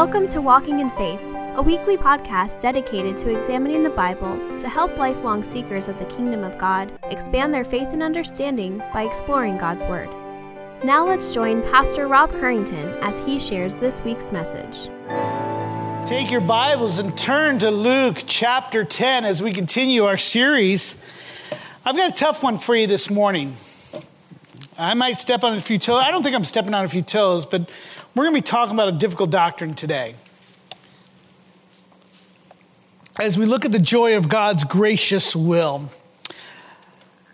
Welcome to Walking in Faith, a weekly podcast dedicated to examining the Bible to help lifelong seekers of the kingdom of God expand their faith and understanding by exploring God's Word. Now let's join Pastor Rob Harrington as he shares this week's message. Take your Bibles and turn to Luke chapter 10 as we continue our series. I've got a tough one for you this morning. I might step on a few toes. I don't think I'm stepping on a few toes, but we're going to be talking about a difficult doctrine today. As we look at the joy of God's gracious will.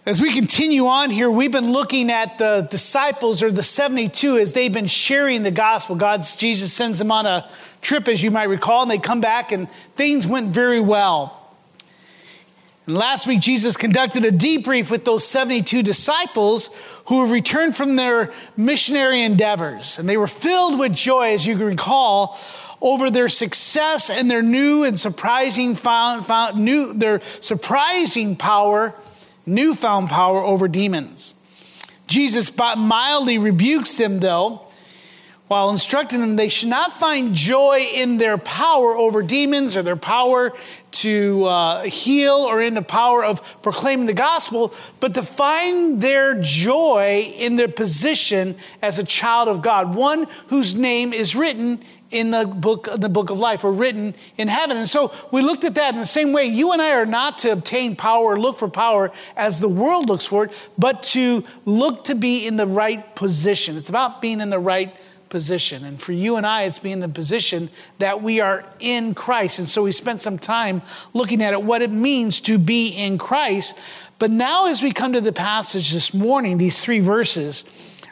As we continue on here, we've been looking at the disciples or the 72 as they've been sharing the gospel. God's Jesus sends them on a trip, as you might recall, and they come back and things went very well. And last week, Jesus conducted a debrief with those 72 disciples who have returned from their missionary endeavors. And they were filled with joy, as you can recall, over their success and their new and surprising found, found new, their surprising power, newfound power over demons. Jesus mildly rebukes them, though, while instructing them they should not find joy in their power over demons or their power to uh, heal or in the power of proclaiming the gospel, but to find their joy in their position as a child of God, one whose name is written in the book, the book of life or written in heaven. And so we looked at that in the same way. You and I are not to obtain power or look for power as the world looks for it, but to look to be in the right position. It's about being in the right position. And for you and I, it's being the position that we are in Christ. And so we spent some time looking at it, what it means to be in Christ. But now, as we come to the passage this morning, these three verses,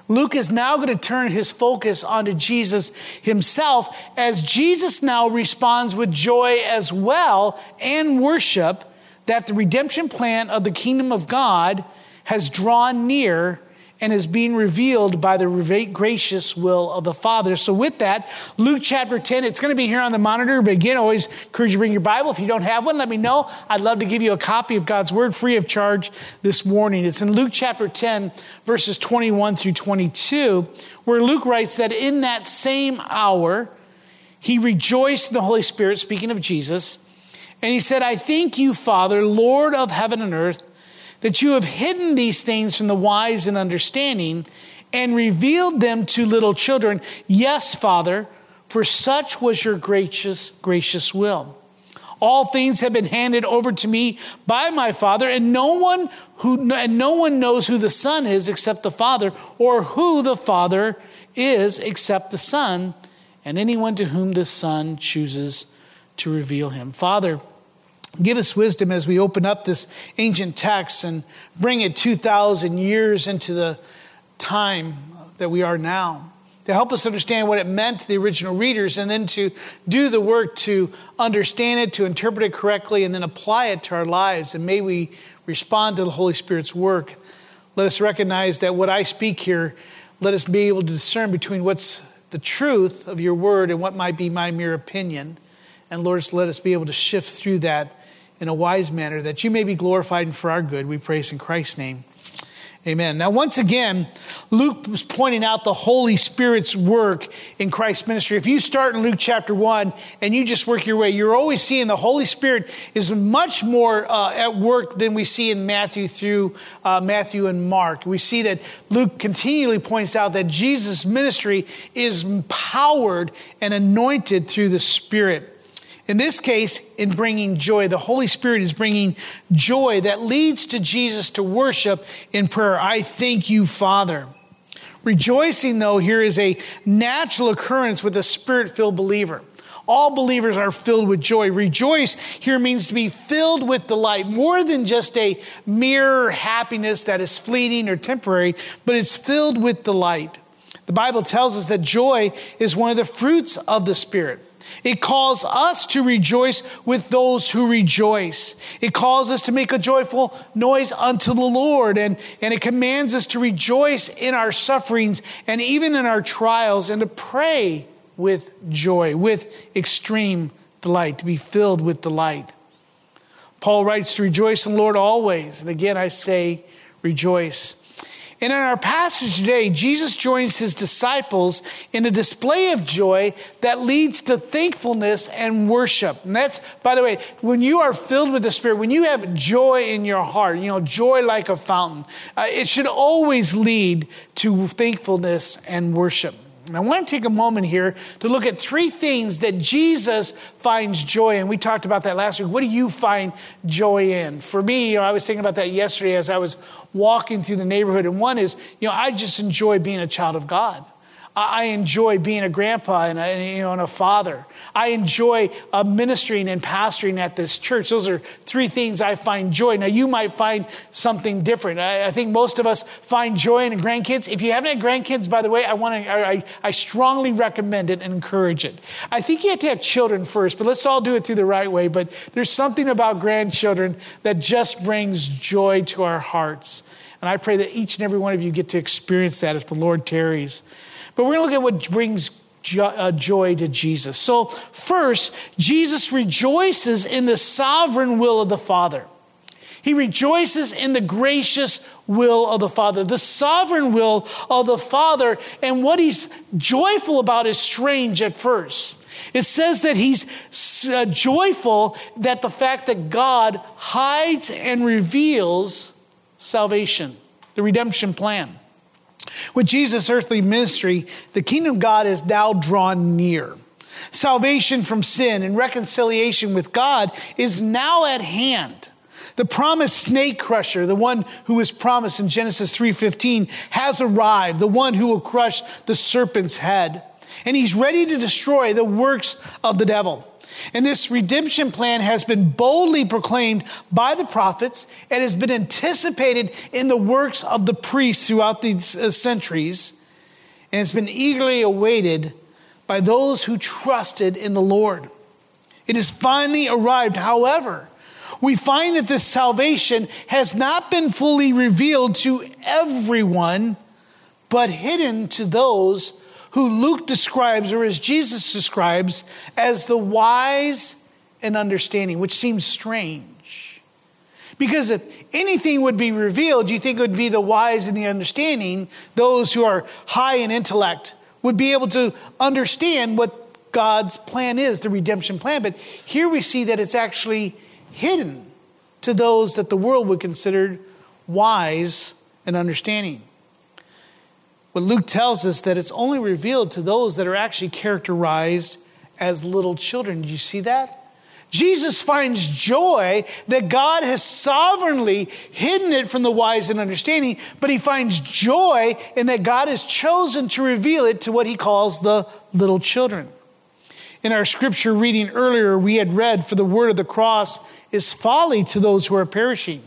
Luke is now going to turn his focus onto Jesus himself as Jesus now responds with joy as well and worship that the redemption plan of the kingdom of God has drawn near and is being revealed by the gracious will of the Father. So, with that, Luke chapter 10, it's going to be here on the monitor. But again, always encourage you to bring your Bible. If you don't have one, let me know. I'd love to give you a copy of God's Word free of charge this morning. It's in Luke chapter 10, verses 21 through 22, where Luke writes that in that same hour, he rejoiced in the Holy Spirit, speaking of Jesus. And he said, I thank you, Father, Lord of heaven and earth that you have hidden these things from the wise and understanding and revealed them to little children. Yes, Father, for such was your gracious, gracious will. All things have been handed over to me by my Father, and no one who and no one knows who the Son is except the Father, or who the Father is except the Son, and anyone to whom the Son chooses to reveal him. Father, Give us wisdom as we open up this ancient text and bring it 2,000 years into the time that we are now. To help us understand what it meant to the original readers and then to do the work to understand it, to interpret it correctly, and then apply it to our lives. And may we respond to the Holy Spirit's work. Let us recognize that what I speak here, let us be able to discern between what's the truth of your word and what might be my mere opinion. And Lord, let us be able to shift through that in a wise manner, that you may be glorified and for our good. We praise in Christ's name. Amen. Now, once again, Luke was pointing out the Holy Spirit's work in Christ's ministry. If you start in Luke chapter 1 and you just work your way, you're always seeing the Holy Spirit is much more uh, at work than we see in Matthew through uh, Matthew and Mark. We see that Luke continually points out that Jesus' ministry is empowered and anointed through the Spirit. In this case, in bringing joy, the Holy Spirit is bringing joy that leads to Jesus to worship in prayer. I thank you, Father. Rejoicing, though, here is a natural occurrence with a spirit filled believer. All believers are filled with joy. Rejoice here means to be filled with delight, more than just a mere happiness that is fleeting or temporary, but it's filled with delight. The Bible tells us that joy is one of the fruits of the Spirit. It calls us to rejoice with those who rejoice. It calls us to make a joyful noise unto the Lord, and, and it commands us to rejoice in our sufferings and even in our trials, and to pray with joy, with extreme delight, to be filled with delight. Paul writes to rejoice in the Lord always. And again, I say rejoice. And in our passage today, Jesus joins his disciples in a display of joy that leads to thankfulness and worship. And that's, by the way, when you are filled with the Spirit, when you have joy in your heart, you know, joy like a fountain, uh, it should always lead to thankfulness and worship. I want to take a moment here to look at three things that Jesus finds joy in. We talked about that last week. What do you find joy in? For me, you know, I was thinking about that yesterday as I was walking through the neighborhood. And one is, you know, I just enjoy being a child of God. I enjoy being a grandpa and a, you know, and a father. I enjoy uh, ministering and pastoring at this church. Those are three things I find joy. Now, you might find something different. I, I think most of us find joy in grandkids. If you haven't had grandkids, by the way, I, want to, I, I strongly recommend it and encourage it. I think you have to have children first, but let's all do it through the right way. But there's something about grandchildren that just brings joy to our hearts. And I pray that each and every one of you get to experience that if the Lord tarries. But we're going to look at what brings uh, joy to Jesus. So, first, Jesus rejoices in the sovereign will of the Father. He rejoices in the gracious will of the Father, the sovereign will of the Father. And what he's joyful about is strange at first. It says that he's uh, joyful that the fact that God hides and reveals salvation, the redemption plan. With Jesus' earthly ministry, the kingdom of God is now drawn near. Salvation from sin and reconciliation with God is now at hand. The promised snake crusher, the one who was promised in Genesis 3:15, has arrived, the one who will crush the serpent's head. And he's ready to destroy the works of the devil. And this redemption plan has been boldly proclaimed by the prophets and has been anticipated in the works of the priests throughout these uh, centuries. And it's been eagerly awaited by those who trusted in the Lord. It has finally arrived. However, we find that this salvation has not been fully revealed to everyone, but hidden to those who Luke describes, or as Jesus describes, as the wise and understanding, which seems strange. Because if anything would be revealed, you think it would be the wise and the understanding, those who are high in intellect, would be able to understand what God's plan is, the redemption plan. But here we see that it's actually hidden to those that the world would consider wise and understanding. But Luke tells us that it's only revealed to those that are actually characterized as little children. Do you see that? Jesus finds joy that God has sovereignly hidden it from the wise and understanding, but he finds joy in that God has chosen to reveal it to what he calls the little children. In our scripture reading earlier, we had read, For the word of the cross is folly to those who are perishing.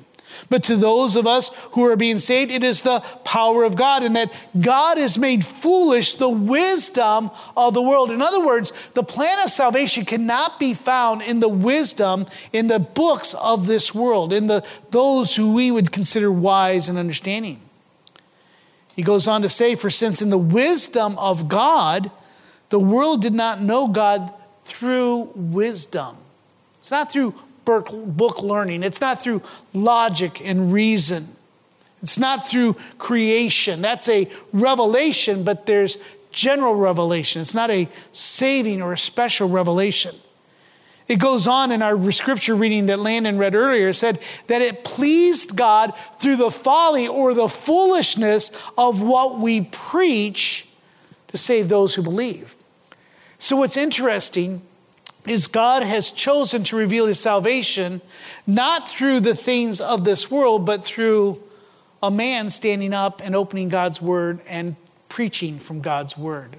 But to those of us who are being saved, it is the power of God, and that God has made foolish the wisdom of the world. In other words, the plan of salvation cannot be found in the wisdom in the books of this world, in the those who we would consider wise and understanding. He goes on to say, For since in the wisdom of God, the world did not know God through wisdom. It's not through book learning. It's not through logic and reason. It's not through creation. That's a revelation, but there's general revelation. It's not a saving or a special revelation. It goes on in our scripture reading that Landon read earlier, said that it pleased God through the folly or the foolishness of what we preach to save those who believe. So, what's interesting is God has chosen to reveal his salvation not through the things of this world, but through a man standing up and opening God's word and preaching from God's word.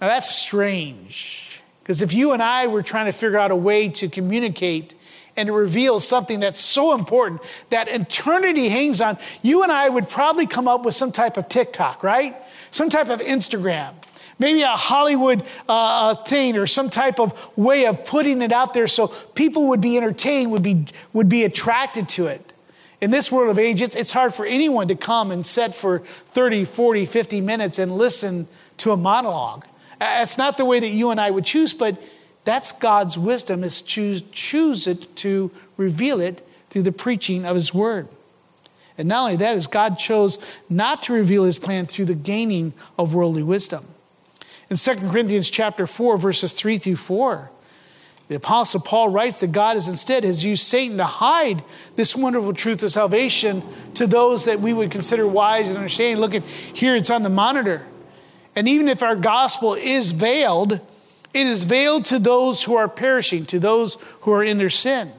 Now that's strange, because if you and I were trying to figure out a way to communicate and to reveal something that's so important that eternity hangs on, you and I would probably come up with some type of TikTok, right? Some type of Instagram maybe a Hollywood uh, thing or some type of way of putting it out there so people would be entertained, would be, would be attracted to it. In this world of age, it's, it's hard for anyone to come and sit for 30, 40, 50 minutes and listen to a monologue. That's not the way that you and I would choose, but that's God's wisdom is choose, choose it to reveal it through the preaching of his word. And not only that, is God chose not to reveal his plan through the gaining of worldly wisdom. In 2 Corinthians chapter 4, verses 3 through 4, the Apostle Paul writes that God has instead has used Satan to hide this wonderful truth of salvation to those that we would consider wise and understanding. Look at here, it's on the monitor. And even if our gospel is veiled, it is veiled to those who are perishing, to those who are in their sin.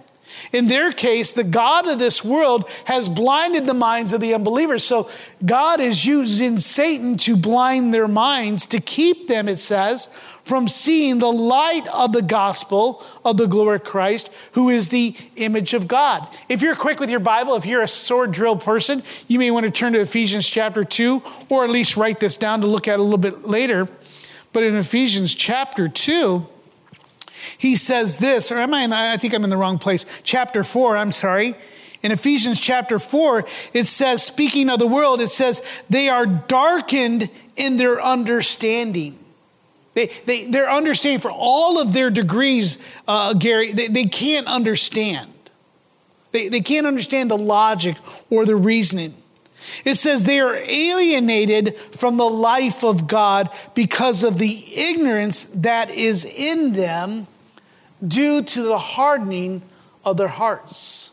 In their case, the God of this world has blinded the minds of the unbelievers. So God is using Satan to blind their minds to keep them, it says, from seeing the light of the gospel of the glory of Christ, who is the image of God. If you're quick with your Bible, if you're a sword drill person, you may want to turn to Ephesians chapter 2, or at least write this down to look at a little bit later. But in Ephesians chapter 2, he says this, or am I, in, I think I'm in the wrong place. Chapter 4, I'm sorry. In Ephesians chapter 4, it says, speaking of the world, it says, they are darkened in their understanding. They, they, their understanding for all of their degrees, uh, Gary, they, they can't understand. They, they can't understand the logic or the reasoning. It says they are alienated from the life of God because of the ignorance that is in them due to the hardening of their hearts.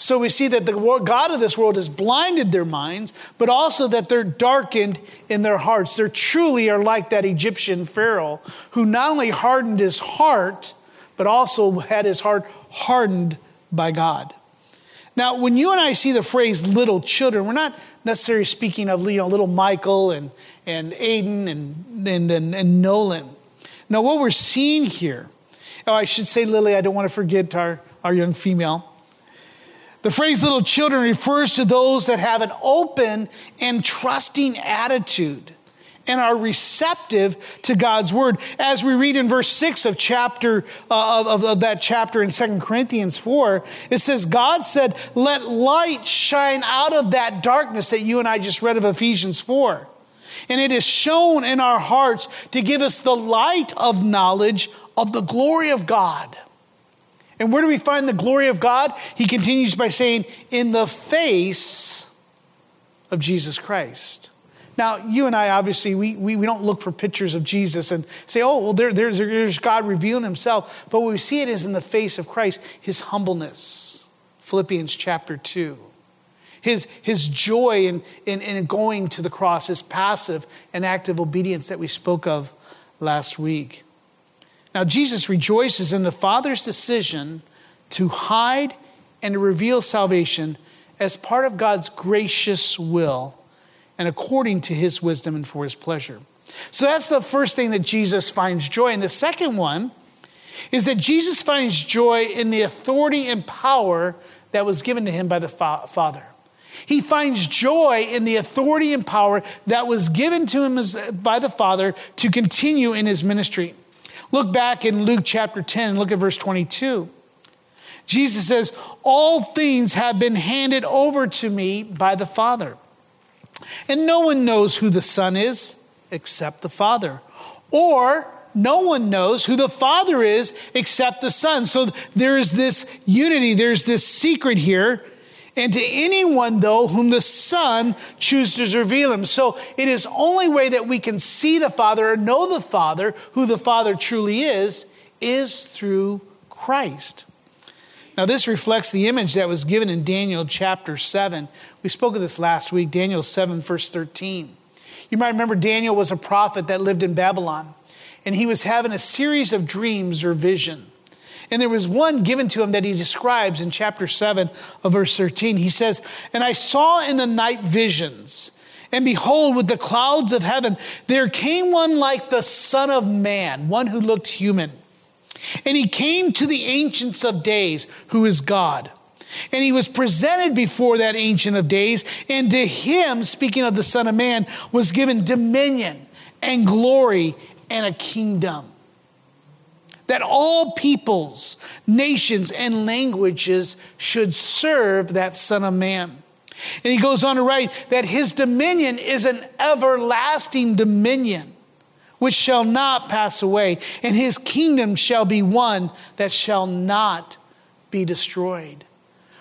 So we see that the God of this world has blinded their minds, but also that they're darkened in their hearts. They truly are like that Egyptian Pharaoh who not only hardened his heart, but also had his heart hardened by God. Now, when you and I see the phrase little children, we're not necessarily speaking of you know, little Michael and, and Aiden and, and, and, and Nolan. Now, what we're seeing here Oh, I should say Lily, I don't want to forget our, our young female. The phrase little children refers to those that have an open and trusting attitude and are receptive to God's word. As we read in verse 6 of chapter uh, of, of that chapter in Second Corinthians 4, it says, God said, Let light shine out of that darkness that you and I just read of Ephesians 4. And it is shown in our hearts to give us the light of knowledge of the glory of God. And where do we find the glory of God? He continues by saying, in the face of Jesus Christ. Now, you and I, obviously, we, we, we don't look for pictures of Jesus and say, oh, well, there, there's, there's God revealing himself. But what we see it is in the face of Christ, his humbleness. Philippians chapter 2. His, his joy in, in, in going to the cross, his passive and active obedience that we spoke of last week. Now, Jesus rejoices in the Father's decision to hide and to reveal salvation as part of God's gracious will and according to his wisdom and for his pleasure. So that's the first thing that Jesus finds joy in. The second one is that Jesus finds joy in the authority and power that was given to him by the fa- Father. He finds joy in the authority and power that was given to him as, by the Father to continue in his ministry. Look back in Luke chapter 10 and look at verse 22. Jesus says, All things have been handed over to me by the Father. And no one knows who the Son is except the Father. Or no one knows who the Father is except the Son. So there is this unity, there's this secret here and to anyone, though, whom the Son chooses to reveal him. So it is only way that we can see the Father or know the Father, who the Father truly is, is through Christ. Now, this reflects the image that was given in Daniel chapter 7. We spoke of this last week, Daniel 7, verse 13. You might remember Daniel was a prophet that lived in Babylon, and he was having a series of dreams or vision. And there was one given to him that he describes in chapter 7 of verse 13. He says, And I saw in the night visions, and behold, with the clouds of heaven, there came one like the Son of Man, one who looked human. And he came to the Ancients of Days, who is God. And he was presented before that Ancient of Days, and to him, speaking of the Son of Man, was given dominion and glory and a kingdom that all peoples, nations, and languages should serve that Son of Man. And he goes on to write that his dominion is an everlasting dominion which shall not pass away, and his kingdom shall be one that shall not be destroyed.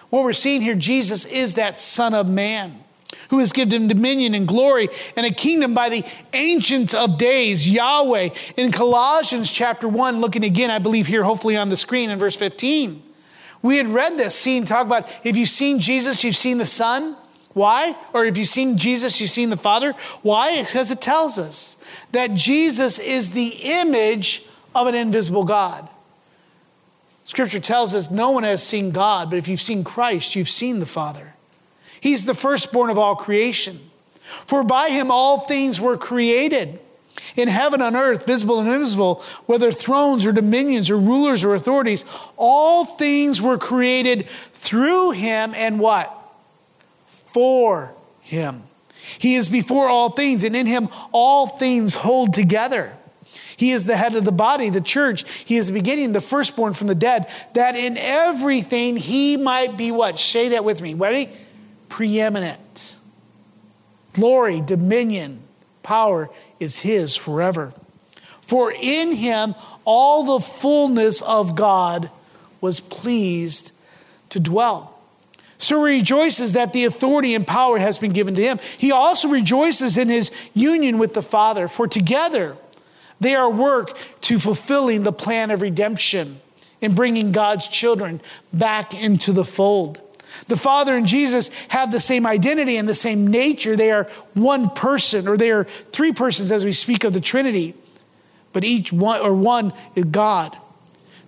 What we're seeing here, Jesus is that Son of Man who has given him dominion and glory and a kingdom by the ancient of days, Yahweh. In Colossians chapter 1, looking again, I believe here, hopefully on the screen in verse 15, we had read this scene talk about if you've seen Jesus, you've seen the Son. Why? Or if you've seen Jesus, you've seen the Father. Why? Because it tells us that Jesus is the image of an invisible God. Scripture tells us no one has seen God, but if you've seen Christ, you've seen the Father. He's the firstborn of all creation. For by him all things were created in heaven on earth, visible and invisible, whether thrones or dominions or rulers or authorities, all things were created through him and what? For him. He is before all things, and in him all things hold together. He is the head of the body, the church. He is the beginning, the firstborn from the dead, that in everything he might be what? Say that with me. Ready? Preeminent. Glory, dominion, power is his forever. For in him all the fullness of God was pleased to dwell. So he rejoices that the authority and power has been given to him. He also rejoices in his union with the Father, for together they are work to fulfilling the plan of redemption and bringing God's children back into the fold. The Father and Jesus have the same identity and the same nature. They are one person, or they are three persons as we speak of the Trinity, but each one or one is God.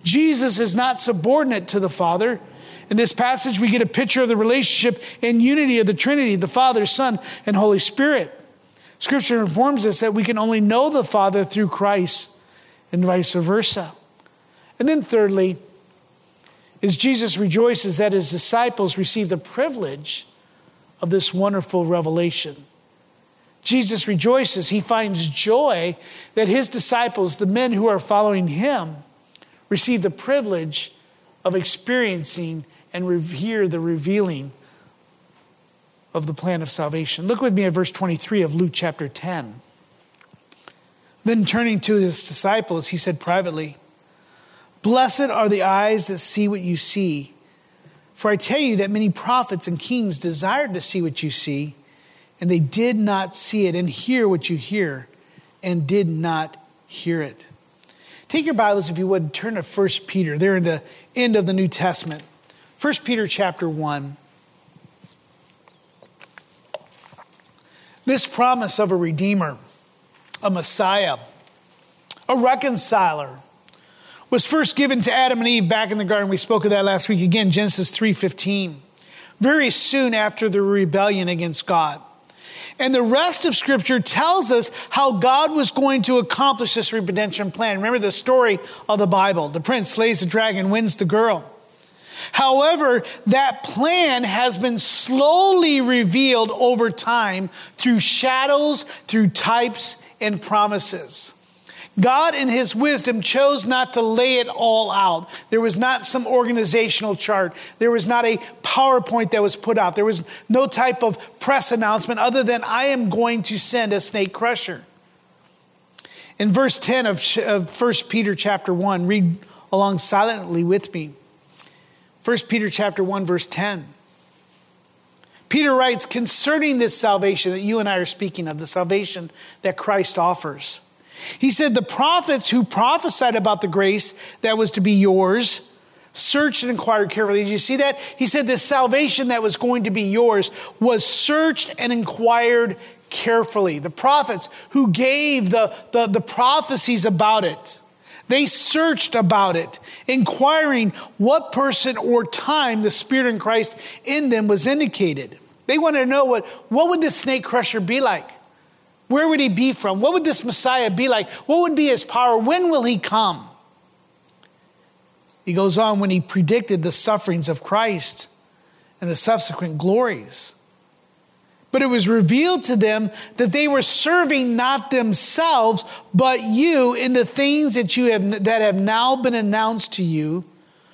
Jesus is not subordinate to the Father. In this passage, we get a picture of the relationship and unity of the Trinity, the Father, Son, and Holy Spirit. Scripture informs us that we can only know the Father through Christ and vice versa. And then, thirdly, is Jesus rejoices that his disciples receive the privilege of this wonderful revelation. Jesus rejoices, he finds joy that his disciples, the men who are following him, receive the privilege of experiencing and hear the revealing of the plan of salvation. Look with me at verse 23 of Luke chapter 10. Then turning to his disciples, he said privately, Blessed are the eyes that see what you see. For I tell you that many prophets and kings desired to see what you see, and they did not see it, and hear what you hear, and did not hear it. Take your Bibles, if you would, turn to 1 Peter. They're in the end of the New Testament. 1 Peter chapter 1. This promise of a Redeemer, a Messiah, a reconciler, was first given to Adam and Eve back in the garden. We spoke of that last week again, Genesis 3:15. Very soon after the rebellion against God. And the rest of scripture tells us how God was going to accomplish this redemption plan. Remember the story of the Bible. The prince slays the dragon, wins the girl. However, that plan has been slowly revealed over time through shadows, through types, and promises. God, in His wisdom, chose not to lay it all out. There was not some organizational chart. There was not a PowerPoint that was put out. There was no type of press announcement other than, I am going to send a snake crusher. In verse 10 of, of 1 Peter chapter 1, read along silently with me. 1 Peter chapter 1, verse 10. Peter writes concerning this salvation that you and I are speaking of, the salvation that Christ offers. He said, The prophets who prophesied about the grace that was to be yours searched and inquired carefully. Did you see that? He said, The salvation that was going to be yours was searched and inquired carefully. The prophets who gave the, the, the prophecies about it. They searched about it, inquiring what person or time the Spirit in Christ in them was indicated. They wanted to know what, what would the snake crusher be like? Where would he be from? What would this Messiah be like? What would be his power? When will he come? He goes on when he predicted the sufferings of Christ and the subsequent glories. But it was revealed to them that they were serving not themselves, but you in the things that you have that have now been announced to you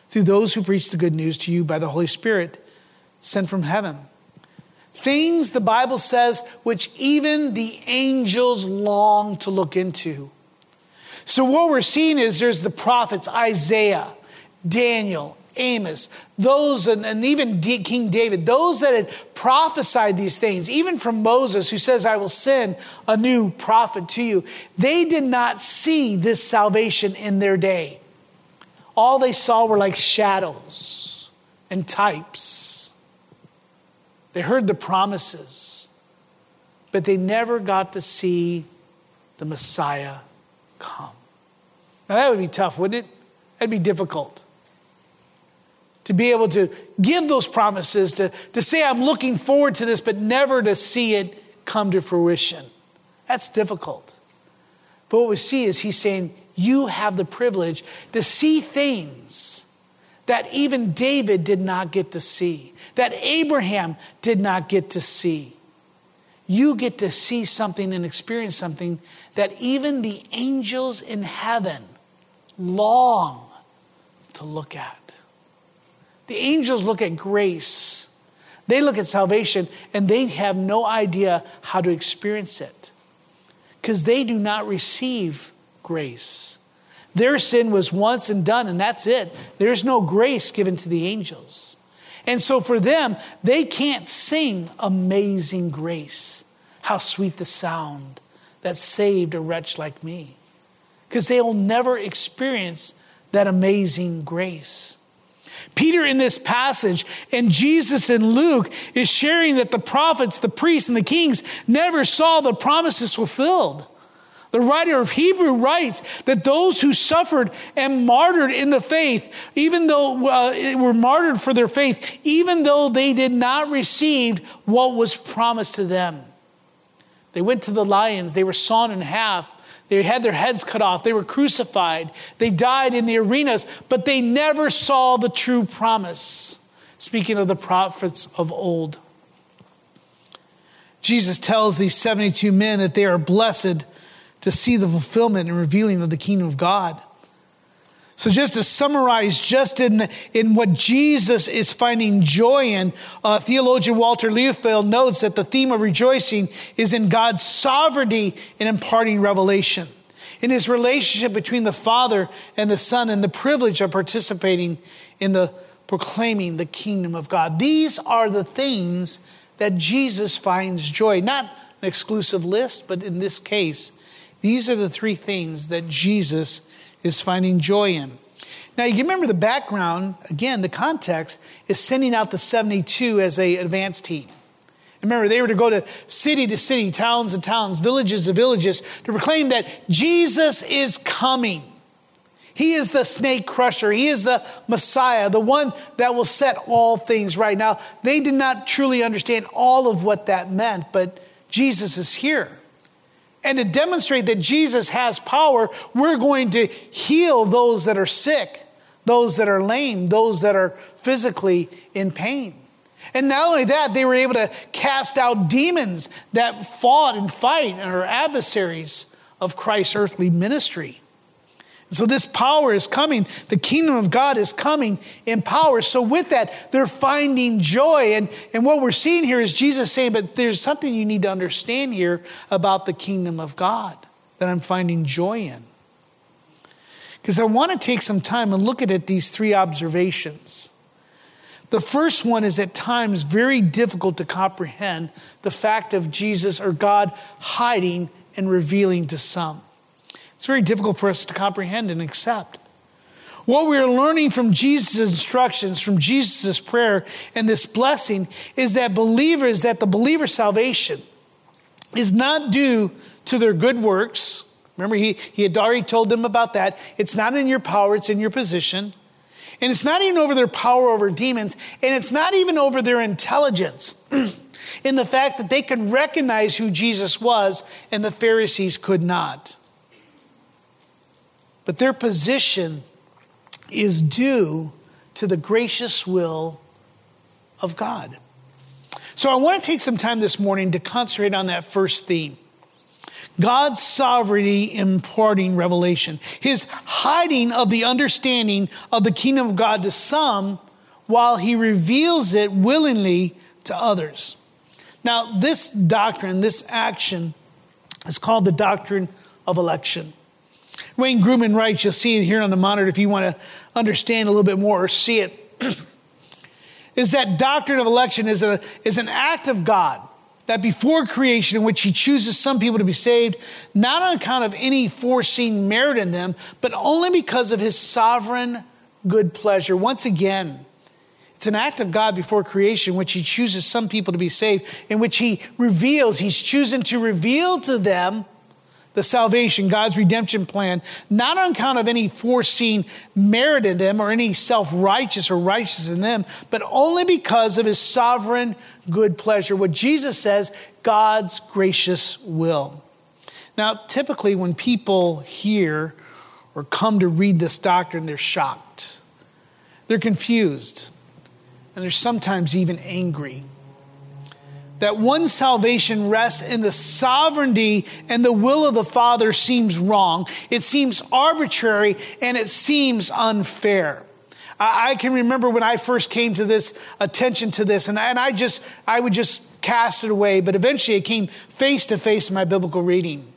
through those who preach the good news to you by the Holy Spirit sent from heaven. Things, the Bible says, which even the angels long to look into. So, what we're seeing is there's the prophets Isaiah, Daniel, Amos, those, and, and even D- King David, those that had prophesied these things, even from Moses, who says, I will send a new prophet to you, they did not see this salvation in their day. All they saw were like shadows and types. They heard the promises, but they never got to see the Messiah come. Now, that would be tough, wouldn't it? That'd be difficult to be able to give those promises, to, to say, I'm looking forward to this, but never to see it come to fruition. That's difficult. But what we see is he's saying, You have the privilege to see things that even David did not get to see, that Abraham did not get to see. You get to see something and experience something that even the angels in heaven long to look at. The angels look at grace, they look at salvation, and they have no idea how to experience it because they do not receive grace. Their sin was once and done, and that's it. There's no grace given to the angels. And so for them, they can't sing Amazing Grace. How sweet the sound that saved a wretch like me. Because they'll never experience that amazing grace. Peter in this passage and Jesus in Luke is sharing that the prophets, the priests, and the kings never saw the promises fulfilled. The writer of Hebrew writes that those who suffered and martyred in the faith, even though uh, were martyred for their faith, even though they did not receive what was promised to them. They went to the lions, they were sawn in half, they had their heads cut off. They were crucified. They died in the arenas, but they never saw the true promise. Speaking of the prophets of old, Jesus tells these 72 men that they are blessed to see the fulfillment and revealing of the kingdom of God. So, just to summarize, just in, in what Jesus is finding joy in, uh, theologian Walter Liefeld notes that the theme of rejoicing is in God's sovereignty in imparting revelation, in his relationship between the Father and the Son, and the privilege of participating in the proclaiming the kingdom of God. These are the things that Jesus finds joy. Not an exclusive list, but in this case, these are the three things that Jesus is finding joy in. Now, you remember the background, again, the context is sending out the 72 as a advance team. Remember, they were to go to city to city, towns to towns, villages to villages to proclaim that Jesus is coming. He is the snake crusher. He is the Messiah, the one that will set all things right. Now, they did not truly understand all of what that meant, but Jesus is here. And to demonstrate that Jesus has power, we're going to heal those that are sick, those that are lame, those that are physically in pain. And not only that, they were able to cast out demons that fought and fight and are adversaries of Christ's earthly ministry. So this power is coming. The kingdom of God is coming in power. So with that, they're finding joy. And, and what we're seeing here is Jesus saying, but there's something you need to understand here about the kingdom of God that I'm finding joy in. Because I want to take some time and look at it, these three observations. The first one is at times very difficult to comprehend the fact of Jesus or God hiding and revealing to some. It's very difficult for us to comprehend and accept. What we are learning from Jesus' instructions, from Jesus' prayer, and this blessing is that believers, that the believer's salvation is not due to their good works. Remember, he, he had already told them about that. It's not in your power, it's in your position. And it's not even over their power over demons, and it's not even over their intelligence. in the fact that they could recognize who Jesus was and the Pharisees could not but their position is due to the gracious will of God. So I want to take some time this morning to concentrate on that first theme. God's sovereignty imparting revelation, his hiding of the understanding of the kingdom of God to some while he reveals it willingly to others. Now, this doctrine, this action, is called the doctrine of election. Wayne Grudem writes, you'll see it here on the monitor if you want to understand a little bit more or see it is that doctrine of election is, a, is an act of God that before creation, in which He chooses some people to be saved, not on account of any foreseen merit in them, but only because of His sovereign good pleasure. Once again, it's an act of God before creation, in which He chooses some people to be saved, in which He reveals, He's chosen to reveal to them the salvation, God's redemption plan, not on account of any foreseen merit in them or any self righteous or righteous in them, but only because of his sovereign good pleasure. What Jesus says, God's gracious will. Now, typically, when people hear or come to read this doctrine, they're shocked, they're confused, and they're sometimes even angry that one salvation rests in the sovereignty and the will of the Father seems wrong. It seems arbitrary and it seems unfair. I, can remember when I first came to this attention to this, and I, and I just I would just cast it away. But eventually, it came face to face in my biblical reading.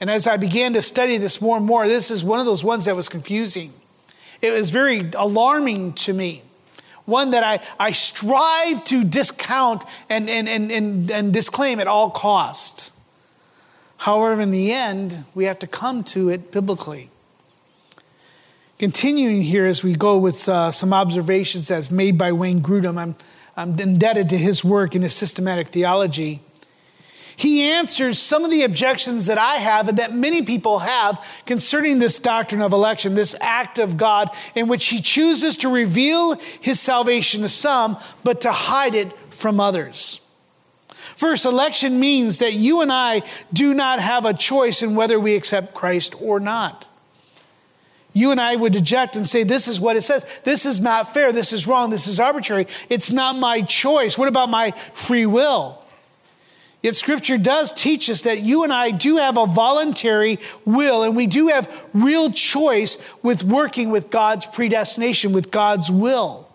And as I began to study this more and more, this is one of those ones that was confusing. It was very alarming to me one that I, I strive to discount and, and, and, and, and disclaim at all costs. However, in the end, we have to come to it biblically. Continuing here as we go with uh, some observations that's made by Wayne Grudem, I'm, I'm indebted to his work in his systematic theology. He answers some of the objections that I have and that many people have concerning this doctrine of election, this act of God in which He chooses to reveal His salvation to some, but to hide it from others. First, election means that you and I do not have a choice in whether we accept Christ or not. You and I would eject and say, This is what it says. This is not fair. This is wrong. This is arbitrary. It's not my choice. What about my free will? Yet Scripture does teach us that you and I do have a voluntary will and we do have real choice with working with God's predestination, with God's will.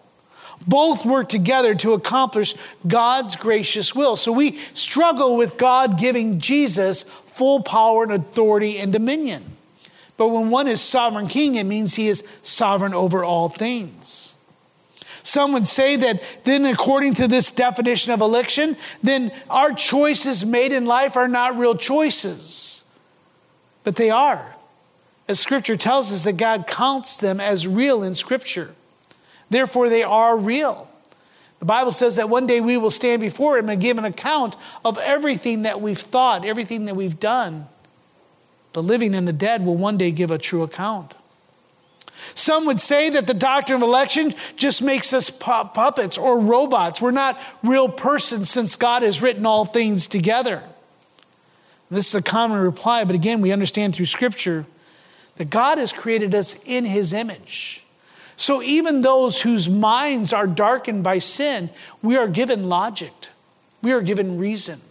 Both work together to accomplish God's gracious will. So we struggle with God giving Jesus full power and authority and dominion. But when one is sovereign king, it means he is sovereign over all things. Some would say that then, according to this definition of election, then our choices made in life are not real choices. But they are. As Scripture tells us that God counts them as real in Scripture. Therefore, they are real. The Bible says that one day we will stand before Him and give an account of everything that we've thought, everything that we've done. The living and the dead will one day give a true account. Some would say that the doctrine of election just makes us puppets or robots. We're not real persons since God has written all things together. This is a common reply, but again, we understand through Scripture that God has created us in His image. So even those whose minds are darkened by sin, we are given logic, we are given reason.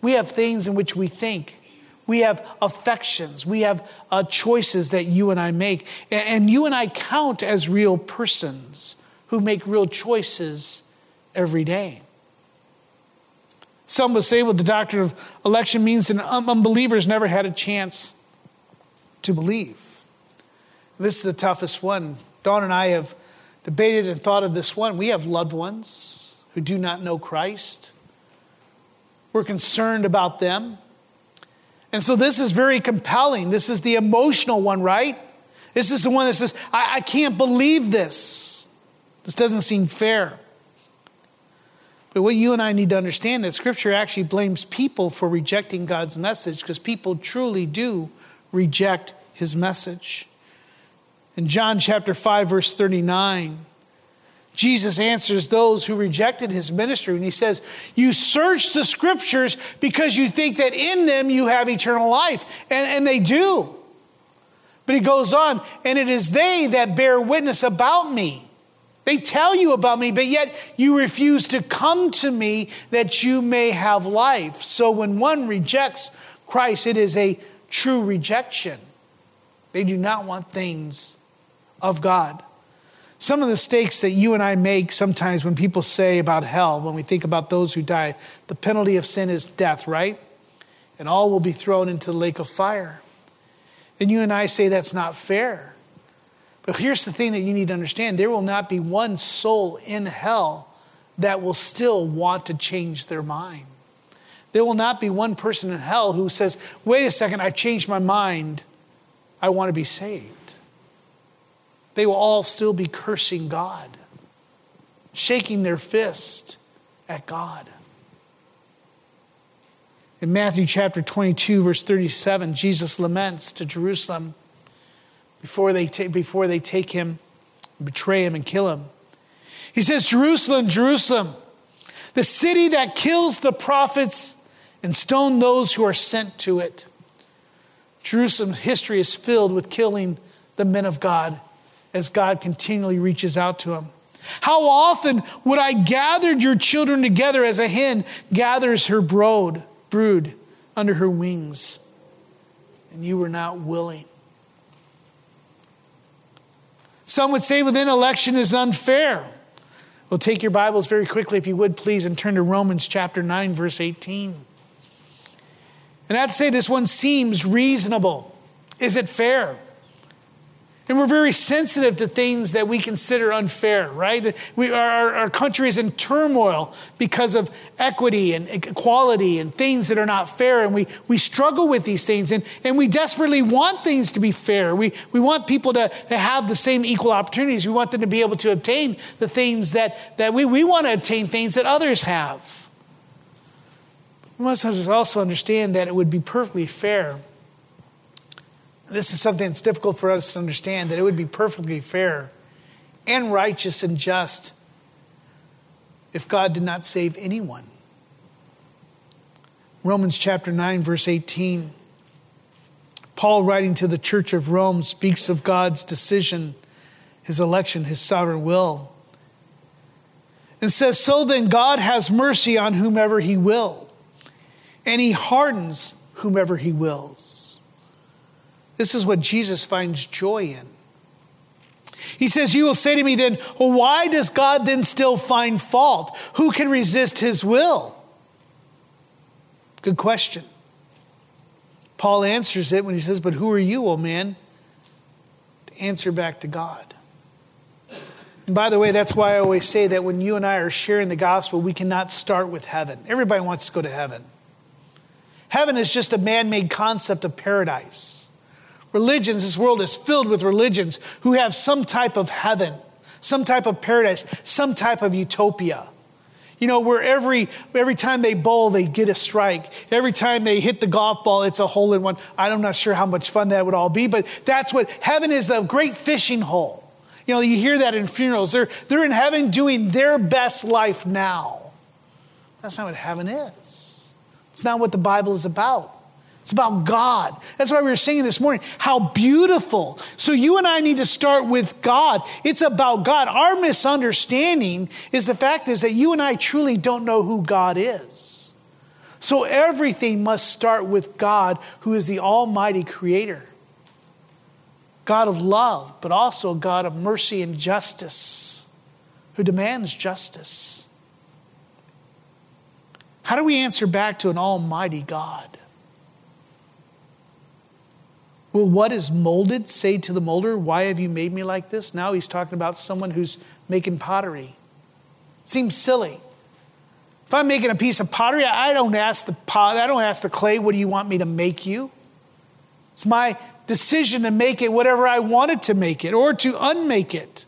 We have things in which we think. We have affections. We have uh, choices that you and I make. And you and I count as real persons who make real choices every day. Some would say, well, the doctrine of election means that unbelievers never had a chance to believe. This is the toughest one. Dawn and I have debated and thought of this one. We have loved ones who do not know Christ. We're concerned about them. And so this is very compelling. This is the emotional one, right? This is the one that says, I, I can't believe this. This doesn't seem fair. But what you and I need to understand that scripture actually blames people for rejecting God's message because people truly do reject his message. In John chapter 5 verse 39, Jesus answers those who rejected his ministry and he says, You search the scriptures because you think that in them you have eternal life. And, and they do. But he goes on, and it is they that bear witness about me. They tell you about me, but yet you refuse to come to me that you may have life. So when one rejects Christ, it is a true rejection. They do not want things of God. Some of the mistakes that you and I make sometimes when people say about hell, when we think about those who die, the penalty of sin is death, right? And all will be thrown into the lake of fire. And you and I say that's not fair. But here's the thing that you need to understand there will not be one soul in hell that will still want to change their mind. There will not be one person in hell who says, wait a second, I've changed my mind. I want to be saved. They will all still be cursing God, shaking their fist at God. In Matthew chapter 22, verse 37, Jesus laments to Jerusalem before they, ta- before they take him, betray him, and kill him. He says, Jerusalem, Jerusalem, the city that kills the prophets and stone those who are sent to it. Jerusalem's history is filled with killing the men of God as God continually reaches out to him. How often would I gathered your children together as a hen gathers her brood, brood under her wings, and you were not willing. Some would say within election is unfair. Well, take your Bibles very quickly, if you would, please, and turn to Romans chapter 9, verse 18. And I have to say, this one seems reasonable. Is it fair? And we're very sensitive to things that we consider unfair, right? We, our, our country is in turmoil because of equity and equality and things that are not fair. And we, we struggle with these things. And, and we desperately want things to be fair. We, we want people to, to have the same equal opportunities. We want them to be able to obtain the things that, that we, we want to obtain things that others have. We must also understand that it would be perfectly fair this is something that's difficult for us to understand that it would be perfectly fair and righteous and just if God did not save anyone. Romans chapter 9, verse 18. Paul, writing to the church of Rome, speaks of God's decision, his election, his sovereign will, and says, So then God has mercy on whomever he will, and he hardens whomever he wills. This is what Jesus finds joy in. He says, You will say to me then, Well, why does God then still find fault? Who can resist his will? Good question. Paul answers it when he says, But who are you, O man? To answer back to God. And by the way, that's why I always say that when you and I are sharing the gospel, we cannot start with heaven. Everybody wants to go to heaven. Heaven is just a man made concept of paradise. Religions, this world is filled with religions who have some type of heaven, some type of paradise, some type of utopia. You know, where every, every time they bowl, they get a strike. Every time they hit the golf ball, it's a hole in one. I'm not sure how much fun that would all be, but that's what heaven is a great fishing hole. You know, you hear that in funerals. They're, they're in heaven doing their best life now. That's not what heaven is. It's not what the Bible is about. It's about God. That's why we were singing this morning. How beautiful. So you and I need to start with God. It's about God. Our misunderstanding is the fact is that you and I truly don't know who God is. So everything must start with God, who is the Almighty Creator. God of love, but also God of mercy and justice, who demands justice. How do we answer back to an Almighty God? Will what is molded say to the molder, Why have you made me like this? Now he's talking about someone who's making pottery. Seems silly. If I'm making a piece of pottery, I don't ask the pot, I don't ask the clay, what do you want me to make you? It's my decision to make it whatever I wanted to make it or to unmake it.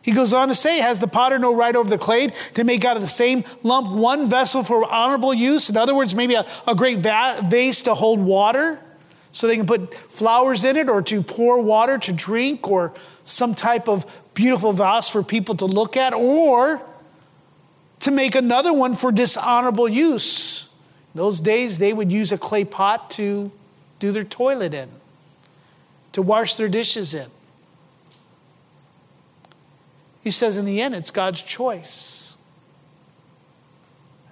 He goes on to say, Has the potter no right over the clay to make out of the same lump one vessel for honorable use? In other words, maybe a, a great va- vase to hold water? So they can put flowers in it or to pour water to drink or some type of beautiful vase for people to look at or to make another one for dishonorable use. In those days, they would use a clay pot to do their toilet in, to wash their dishes in. He says, in the end, it's God's choice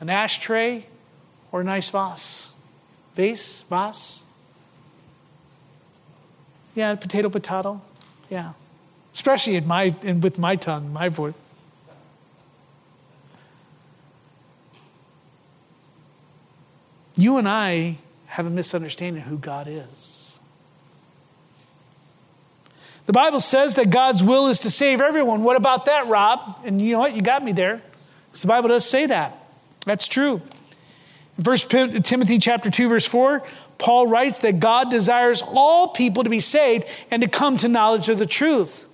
an ashtray or a nice vase. Vase? Vase? Yeah, potato, potato. Yeah. Especially in my, in, with my tongue, my voice. You and I have a misunderstanding of who God is. The Bible says that God's will is to save everyone. What about that, Rob? And you know what? You got me there. Because the Bible does say that. That's true. 1 Timothy chapter 2, verse 4, Paul writes that God desires all people to be saved and to come to knowledge of the truth.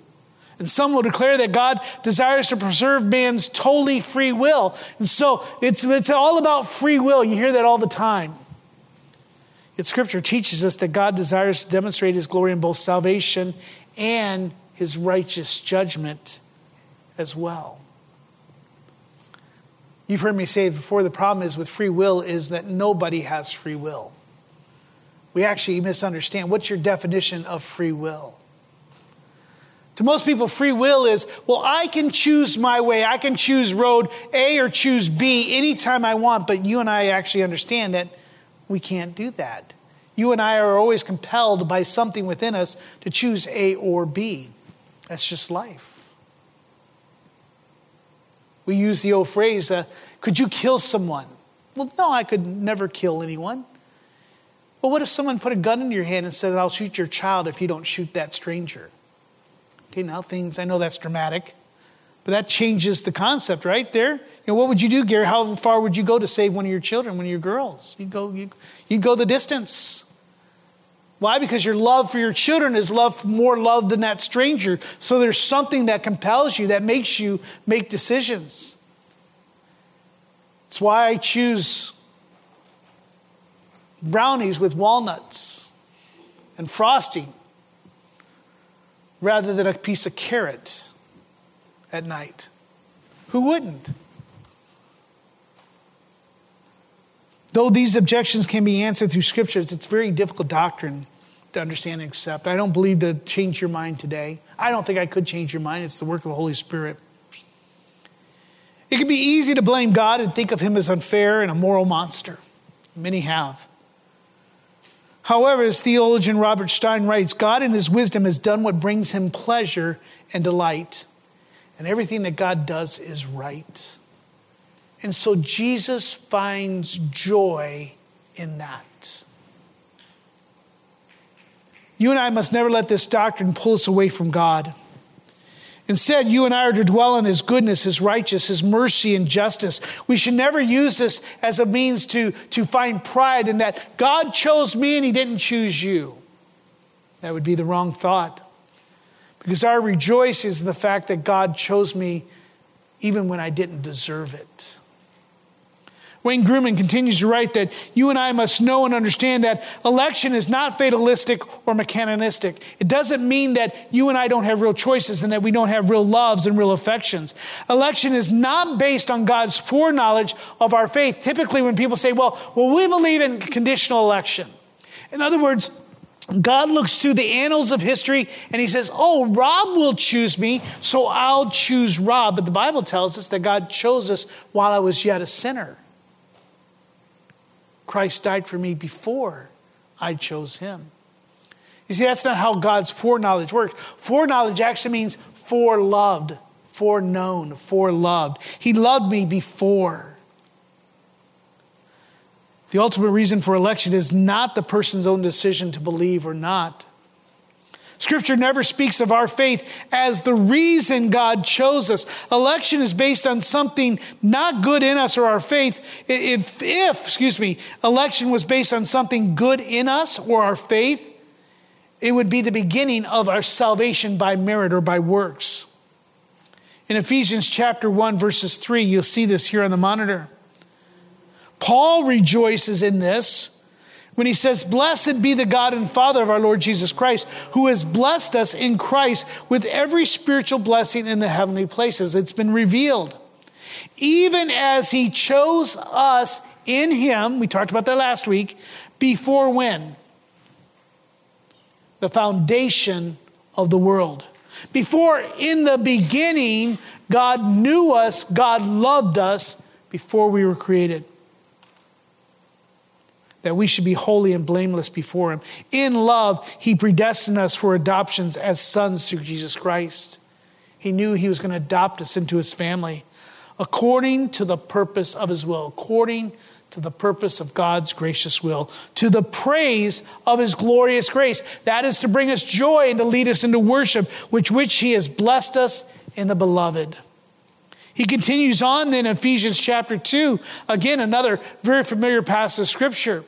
And some will declare that God desires to preserve man's totally free will. And so it's, it's all about free will. You hear that all the time. Yet Scripture teaches us that God desires to demonstrate His glory in both salvation and His righteous judgment as well. You've heard me say before the problem is with free will is that nobody has free will. We actually misunderstand. What's your definition of free will? To most people, free will is, well, I can choose my way. I can choose road A or choose B anytime I want, but you and I actually understand that we can't do that. You and I are always compelled by something within us to choose A or B. That's just life. We use the old phrase, uh, could you kill someone? Well, no, I could never kill anyone. But what if someone put a gun in your hand and said, I'll shoot your child if you don't shoot that stranger? Okay, now things, I know that's dramatic, but that changes the concept right there. You know, what would you do, Gary? How far would you go to save one of your children, one of your girls? You'd go, you'd, you'd go the distance. Why? Because your love for your children is love more love than that stranger. So there's something that compels you, that makes you make decisions. It's why I choose brownies with walnuts and frosting rather than a piece of carrot at night. Who wouldn't? Though these objections can be answered through scriptures, it's very difficult doctrine to understand and accept. I don't believe to change your mind today. I don't think I could change your mind. It's the work of the Holy Spirit. It can be easy to blame God and think of him as unfair and a moral monster. Many have. However, as theologian Robert Stein writes, God in his wisdom has done what brings him pleasure and delight. And everything that God does is right. And so Jesus finds joy in that. You and I must never let this doctrine pull us away from God. Instead, you and I are to dwell on His goodness, His righteousness, His mercy, and justice. We should never use this as a means to, to find pride in that God chose me and He didn't choose you. That would be the wrong thought. Because our rejoice is in the fact that God chose me even when I didn't deserve it. Wayne Grudem continues to write that you and I must know and understand that election is not fatalistic or mechanistic. It doesn't mean that you and I don't have real choices and that we don't have real loves and real affections. Election is not based on God's foreknowledge of our faith. Typically, when people say, well, well, we believe in conditional election. In other words, God looks through the annals of history and he says, Oh, Rob will choose me, so I'll choose Rob. But the Bible tells us that God chose us while I was yet a sinner. Christ died for me before I chose him. You see, that's not how God's foreknowledge works. Foreknowledge actually means foreloved, foreknown, foreloved. He loved me before. The ultimate reason for election is not the person's own decision to believe or not. Scripture never speaks of our faith as the reason God chose us. Election is based on something not good in us or our faith. If, if, excuse me, election was based on something good in us or our faith, it would be the beginning of our salvation by merit or by works. In Ephesians chapter 1, verses 3, you'll see this here on the monitor. Paul rejoices in this when he says, Blessed be the God and Father of our Lord Jesus Christ, who has blessed us in Christ with every spiritual blessing in the heavenly places. It's been revealed. Even as he chose us in him, we talked about that last week, before when? The foundation of the world. Before in the beginning, God knew us, God loved us before we were created that we should be holy and blameless before Him. In love, He predestined us for adoptions as sons through Jesus Christ. He knew He was going to adopt us into His family according to the purpose of His will, according to the purpose of God's gracious will, to the praise of his glorious grace. That is to bring us joy and to lead us into worship, which which he has blessed us in the beloved. He continues on then in Ephesians chapter 2, again, another very familiar passage of scripture.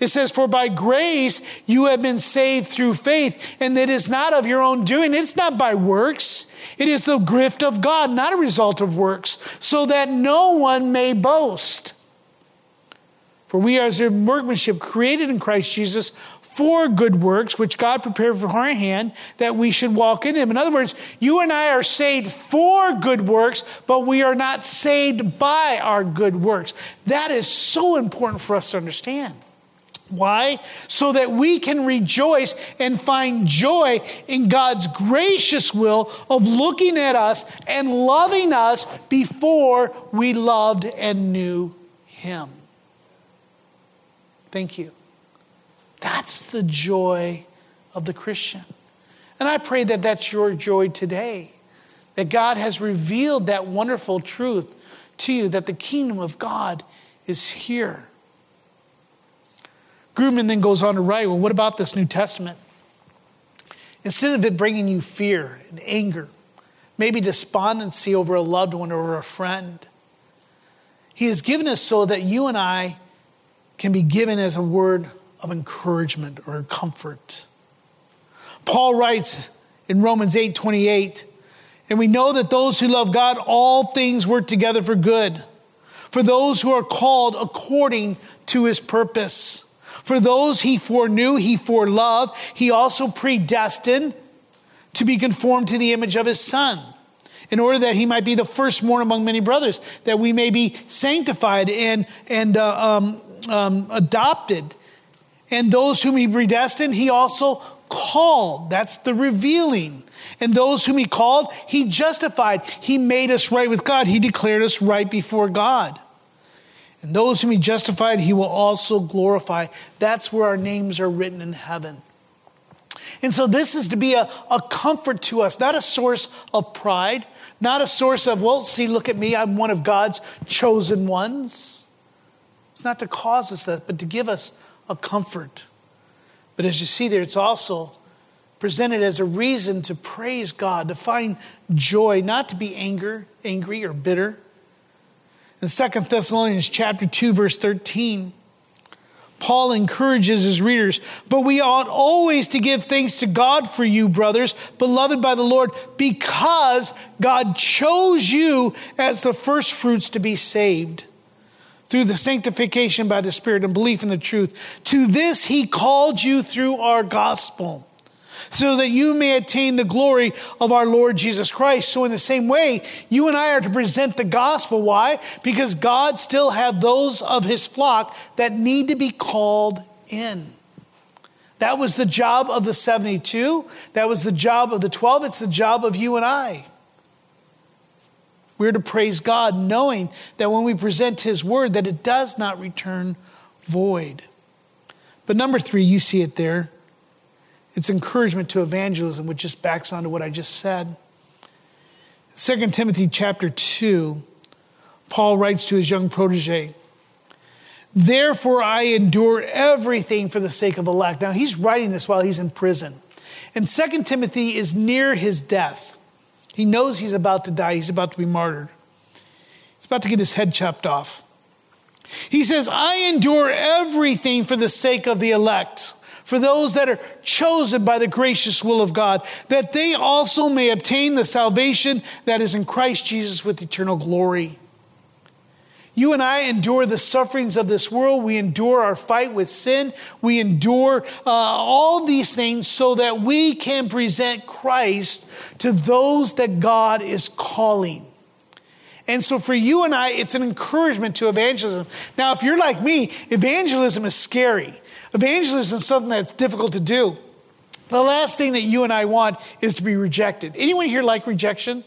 It says, For by grace you have been saved through faith, and that is not of your own doing. It's not by works. It is the gift of God, not a result of works, so that no one may boast. For we are as a workmanship created in Christ Jesus for good works, which God prepared for our hand, that we should walk in them. In other words, you and I are saved for good works, but we are not saved by our good works. That is so important for us to understand. Why? So that we can rejoice and find joy in God's gracious will of looking at us and loving us before we loved and knew Him. Thank you. That's the joy of the Christian. And I pray that that's your joy today. That God has revealed that wonderful truth to you that the kingdom of God is here. Grudem then goes on to write well, what about this New Testament? Instead of it bringing you fear and anger, maybe despondency over a loved one or a friend, He has given us so that you and I can be given as a word of encouragement or comfort. Paul writes in Romans 8 28, and we know that those who love God, all things work together for good, for those who are called according to his purpose. For those he foreknew, he foreloved, he also predestined to be conformed to the image of his son in order that he might be the firstborn among many brothers, that we may be sanctified and, and uh, um, um, adopted. And those whom he predestined, he also called. That's the revealing. And those whom he called, he justified. He made us right with God. He declared us right before God. And those whom he justified, he will also glorify. That's where our names are written in heaven. And so this is to be a, a comfort to us, not a source of pride, not a source of, well, see, look at me, I'm one of God's chosen ones. It's not to cause us that, but to give us a comfort. But as you see there, it's also presented as a reason to praise God, to find joy, not to be anger, angry or bitter. In 2 Thessalonians chapter 2, verse 13, Paul encourages his readers, but we ought always to give thanks to God for you, brothers, beloved by the Lord, because God chose you as the firstfruits to be saved through the sanctification by the Spirit and belief in the truth. To this he called you through our gospel, so that you may attain the glory of our Lord Jesus Christ. So, in the same way, you and I are to present the gospel. Why? Because God still have those of his flock that need to be called in. That was the job of the 72. That was the job of the 12. It's the job of you and I. We're to praise God knowing that when we present His word that it does not return void. But number three, you see it there. It's encouragement to evangelism, which just backs onto what I just said. 2 Timothy chapter 2, Paul writes to his young protege, Therefore I endure everything for the sake of the elect. Now he's writing this while he's in prison. And 2 Timothy is near his death. He knows he's about to die, he's about to be martyred. He's about to get his head chopped off. He says, I endure everything for the sake of the elect, for those that are chosen by the gracious will of God, that they also may obtain the salvation that is in Christ Jesus with eternal glory. You and I endure the sufferings of this world. We endure our fight with sin. We endure uh, all these things so that we can present Christ to those that God is calling. And so for you and I, it's an encouragement to evangelism. Now, if you're like me, evangelism is scary. Evangelism is something that's difficult to do. The last thing that you and I want is to be rejected. Anyone here like rejection?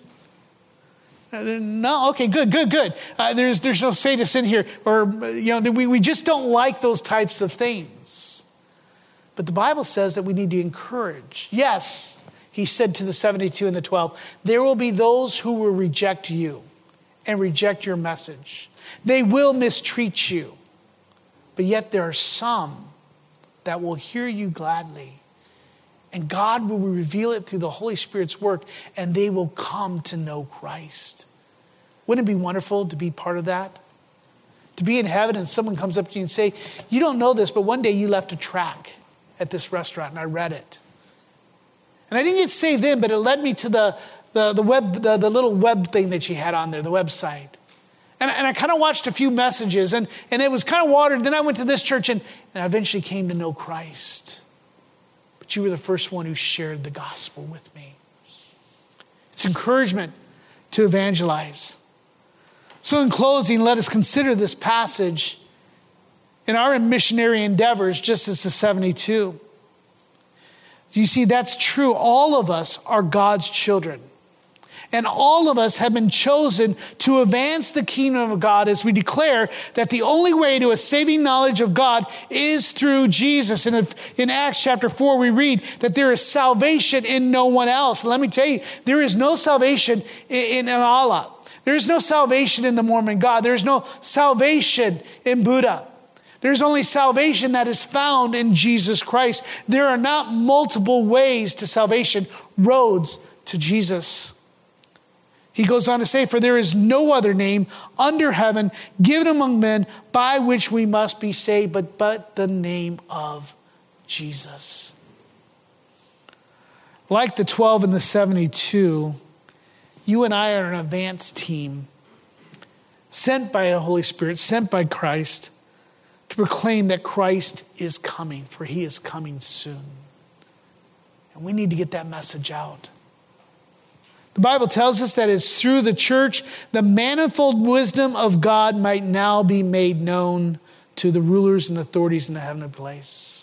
Uh, no, okay, good, good, good. Uh, there's, there's no sadist in here, or, you know, we, we just don't like those types of things. But the Bible says that we need to encourage. Yes, he said to the 72 and the 12, there will be those who will reject you and reject your message. They will mistreat you. But yet there are some that will hear you gladly. And God will reveal it through the Holy Spirit's work, and they will come to know Christ. Wouldn't it be wonderful to be part of that? To be in heaven and someone comes up to you and say, You don't know this, but one day you left a track at this restaurant and I read it. And I didn't get saved then, but it led me to the, the, the web, the, the little web thing that you had on there, the website. And, and I kind of watched a few messages and, and it was kind of watered. Then I went to this church and, and I eventually came to know Christ. But you were the first one who shared the gospel with me. It's encouragement to evangelize. So, in closing, let us consider this passage in our missionary endeavors, just as the 72. You see, that's true. All of us are God's children. And all of us have been chosen to advance the kingdom of God as we declare that the only way to a saving knowledge of God is through Jesus. And in Acts chapter 4, we read that there is salvation in no one else. Let me tell you, there is no salvation in, in Allah. There is no salvation in the Mormon God. There is no salvation in Buddha. There's only salvation that is found in Jesus Christ. There are not multiple ways to salvation, roads to Jesus. He goes on to say, For there is no other name under heaven given among men by which we must be saved, but, but the name of Jesus. Like the 12 and the 72, you and I are an advanced team sent by the Holy Spirit, sent by Christ to proclaim that Christ is coming, for he is coming soon. And we need to get that message out. The Bible tells us that it's through the church the manifold wisdom of God might now be made known to the rulers and authorities in the heavenly place.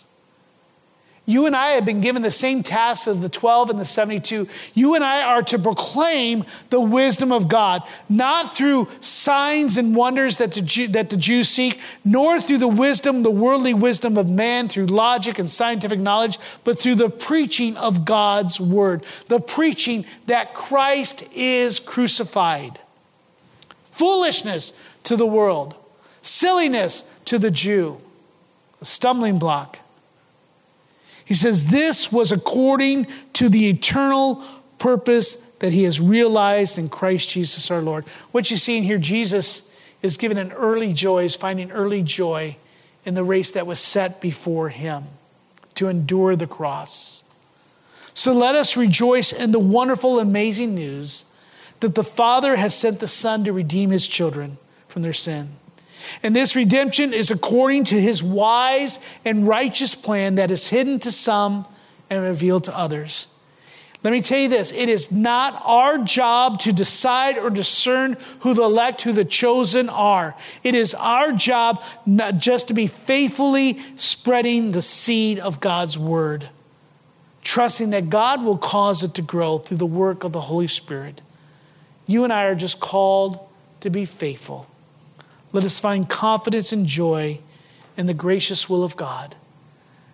You and I have been given the same tasks of the 12 and the 72. You and I are to proclaim the wisdom of God, not through signs and wonders that the, Jew, that the Jews seek, nor through the wisdom, the worldly wisdom of man, through logic and scientific knowledge, but through the preaching of God's word, the preaching that Christ is crucified. Foolishness to the world, silliness to the Jew, a stumbling block he says, This was according to the eternal purpose that he has realized in Christ Jesus our Lord. What you see in here, Jesus is given an early joy, is finding early joy in the race that was set before him to endure the cross. So let us rejoice in the wonderful, amazing news that the Father has sent the Son to redeem his children from their sin. And this redemption is according to his wise and righteous plan that is hidden to some and revealed to others. Let me tell you this it is not our job to decide or discern who the elect, who the chosen are. It is our job not just to be faithfully spreading the seed of God's word, trusting that God will cause it to grow through the work of the Holy Spirit. You and I are just called to be faithful. Let us find confidence and joy in the gracious will of God.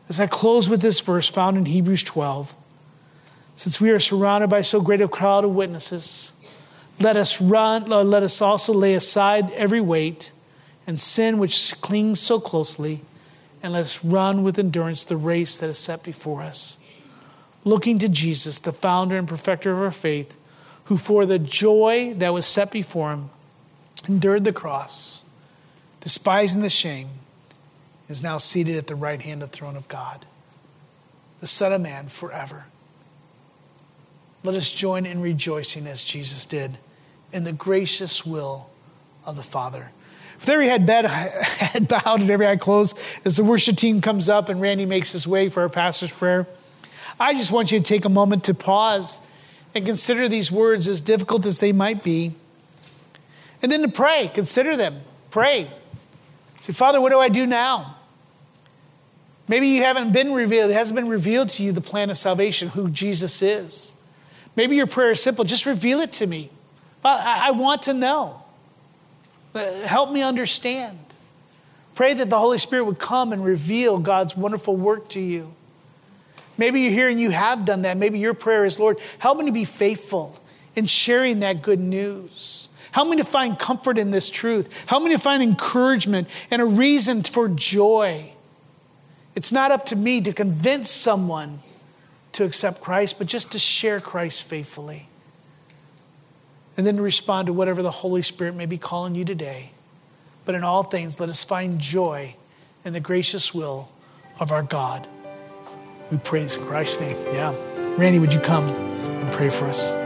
As I close with this verse found in Hebrews 12, since we are surrounded by so great a crowd of witnesses, let us run, uh, let us also lay aside every weight and sin which clings so closely, and let us run with endurance the race that is set before us. Looking to Jesus, the founder and perfecter of our faith, who for the joy that was set before him endured the cross despising the shame, is now seated at the right hand of the throne of God, the Son of Man forever. Let us join in rejoicing as Jesus did in the gracious will of the Father. With every head, bed, head bowed and every eye closed, as the worship team comes up and Randy makes his way for our pastor's prayer, I just want you to take a moment to pause and consider these words, as difficult as they might be, and then to pray. Consider them. Pray. Say, Father, what do I do now? Maybe you haven't been revealed, it hasn't been revealed to you the plan of salvation, who Jesus is. Maybe your prayer is simple just reveal it to me. I, I want to know. Uh, help me understand. Pray that the Holy Spirit would come and reveal God's wonderful work to you. Maybe you're here and you have done that. Maybe your prayer is, Lord, help me to be faithful in sharing that good news? Help me to find comfort in this truth. Help me to find encouragement and a reason for joy. It's not up to me to convince someone to accept Christ, but just to share Christ faithfully. And then to respond to whatever the Holy Spirit may be calling you today. But in all things, let us find joy in the gracious will of our God. We praise Christ's name. Yeah. Randy, would you come and pray for us?